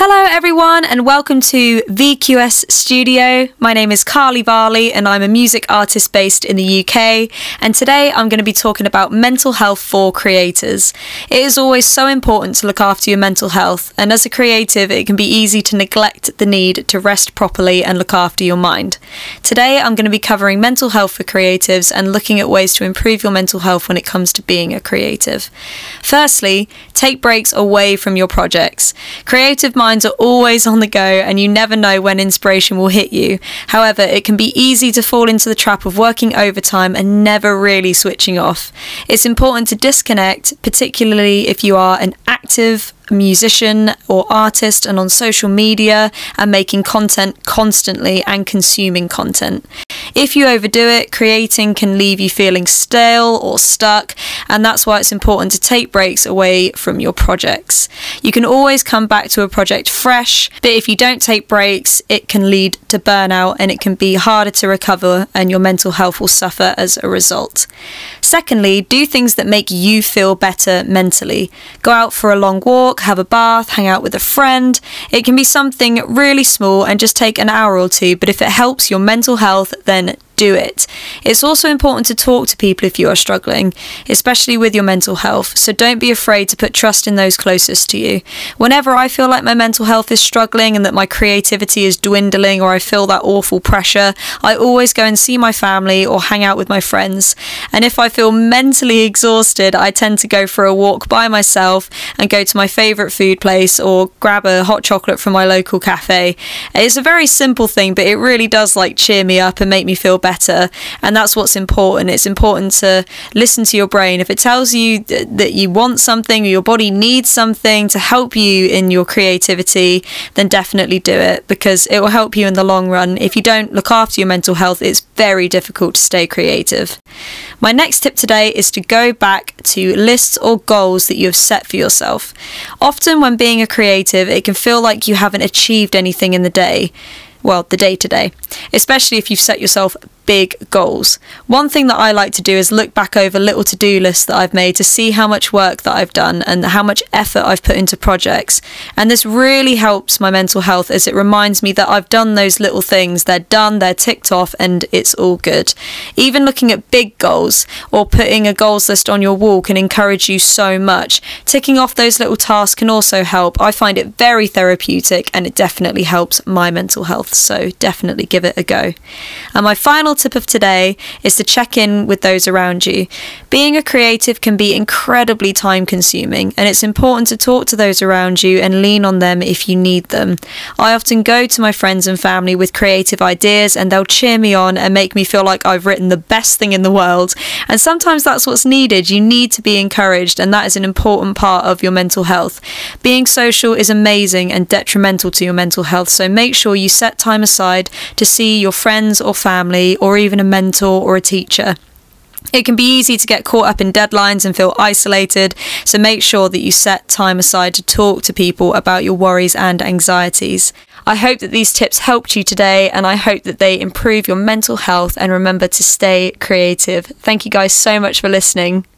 Hello, everyone, and welcome to VQS Studio. My name is Carley Varley, and I'm a music artist based in the UK. And today I'm going to be talking about mental health for creators. It is always so important to look after your mental health, and as a creative, it can be easy to neglect the need to rest properly and look after your mind. Today I'm going to be covering mental health for creatives and looking at ways to improve your mental health when it comes to being a creative. Firstly, take breaks away from your projects. Creative minds minds are always on the go and you never know when inspiration will hit you. However, it can be easy to fall into the trap of working overtime and never really switching off. It's important to disconnect, particularly if you are an active musician or artist and on social media and making content constantly and consuming content. If you overdo it, creating can leave you feeling stale or stuck, and that's why it's important to take breaks away from your projects. You can always come back to a project fresh, but if you don't take breaks, it can lead to burnout and it can be harder to recover, and your mental health will suffer as a result. Secondly, do things that make you feel better mentally. Go out for a long walk have a bath, hang out with a friend. It can be something really small and just take an hour or two, but if it helps your mental health, then do it. It's also important to talk to people if you are struggling, especially with your mental health, so don't be afraid to put trust in those closest to you. Whenever I feel like my mental health is struggling and that my creativity is dwindling or I feel that awful pressure, I always go and see my family or hang out with my friends. And if I feel mentally exhausted, I tend to go for a walk by myself and go to my favourite food place or grab a hot chocolate from my local cafe. It's a very simple thing, but it really does like cheer me up and make me feel better better. And that's what's important. It's important to listen to your brain. If it tells you th- that you want something or your body needs something to help you in your creativity, then definitely do it because it will help you in the long run. If you don't look after your mental health, it's very difficult to stay creative. My next tip today is to go back to lists or goals that you have set for yourself. Often, when being a creative, it can feel like you haven't achieved anything in the day well, the day to day, especially if you've set yourself big goals. One thing that I like to do is look back over little to do lists that I've made to see how much work that I've done and how much effort I've put into projects. And this really helps my mental health as it reminds me that I've done those little things. They're done, they're ticked off, and it's all good. Even looking at big goals or putting a goals list on your wall can encourage you so much. Ticking off those little tasks can also help. I find it very therapeutic and it definitely helps my mental health. So definitely give it a go. And my final tip of today is to check in with those around you. Being a creative can be incredibly time consuming, and it's important to talk to those around you and lean on them if you need them. I often go to my friends and family with creative ideas, and they'll cheer me on and make me feel like I've written the best thing in the world. And sometimes that's what's needed. You need to be encouraged, and that is an important part of your mental health. Being social is amazing and detrimental to your mental health, so make sure you set time aside to see your friends or family or even a mentor or a teacher. It can be easy to get caught up in deadlines and feel isolated, so make sure that you set time aside to talk to people about your worries and anxieties. I hope that these tips helped you today and I hope that they improve your mental health and remember to stay creative. Thank you guys so much for listening.